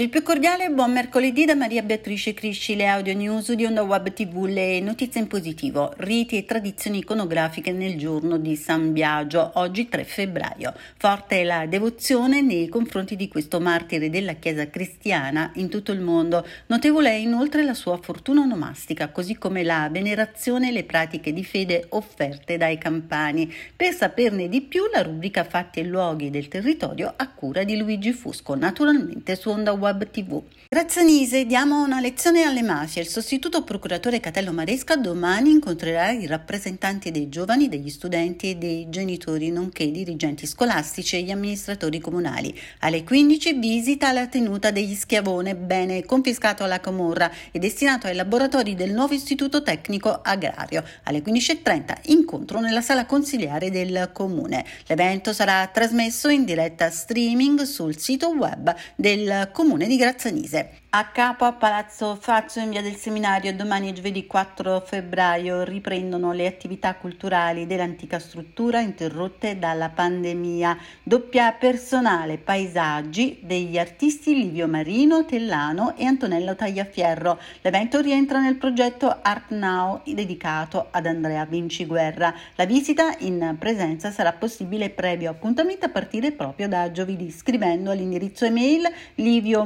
Il più cordiale buon mercoledì da Maria Beatrice Crisci, le audio news di Onda Web TV, le notizie in positivo, riti e tradizioni iconografiche nel giorno di San Biagio, oggi 3 febbraio. Forte è la devozione nei confronti di questo martire della Chiesa cristiana in tutto il mondo. Notevole è inoltre la sua fortuna onomastica, così come la venerazione e le pratiche di fede offerte dai campani. Per saperne di più, la rubrica Fatti e luoghi del territorio a cura di Luigi Fusco, naturalmente su Onda Web Web TV. Grazzanise, diamo una lezione alle mafie. Il sostituto procuratore Catello Maresca domani incontrerà i rappresentanti dei giovani, degli studenti e dei genitori, nonché i dirigenti scolastici e gli amministratori comunali. Alle 15 visita la tenuta degli Schiavone, bene confiscato alla Camorra e destinato ai laboratori del nuovo istituto tecnico agrario. Alle 15.30 incontro nella sala consigliare del comune. L'evento sarà trasmesso in diretta streaming sul sito web del comune di Grazzanise. A capo a Palazzo Fazio in via del Seminario domani giovedì 4 febbraio riprendono le attività culturali dell'antica struttura interrotte dalla pandemia. Doppia personale paesaggi degli artisti Livio Marino, Tellano e Antonello Tagliaferro. L'evento rientra nel progetto Art Now dedicato ad Andrea Vinciguerra. La visita in presenza sarà possibile previo appuntamento a partire proprio da giovedì scrivendo all'indirizzo email livio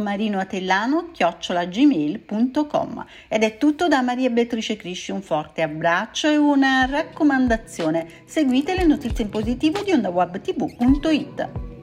chiocciolagmail.com. Ed è tutto da Maria Beatrice Crisci, un forte abbraccio e una raccomandazione. Seguite le notizie in positivo di ondawebtv.it.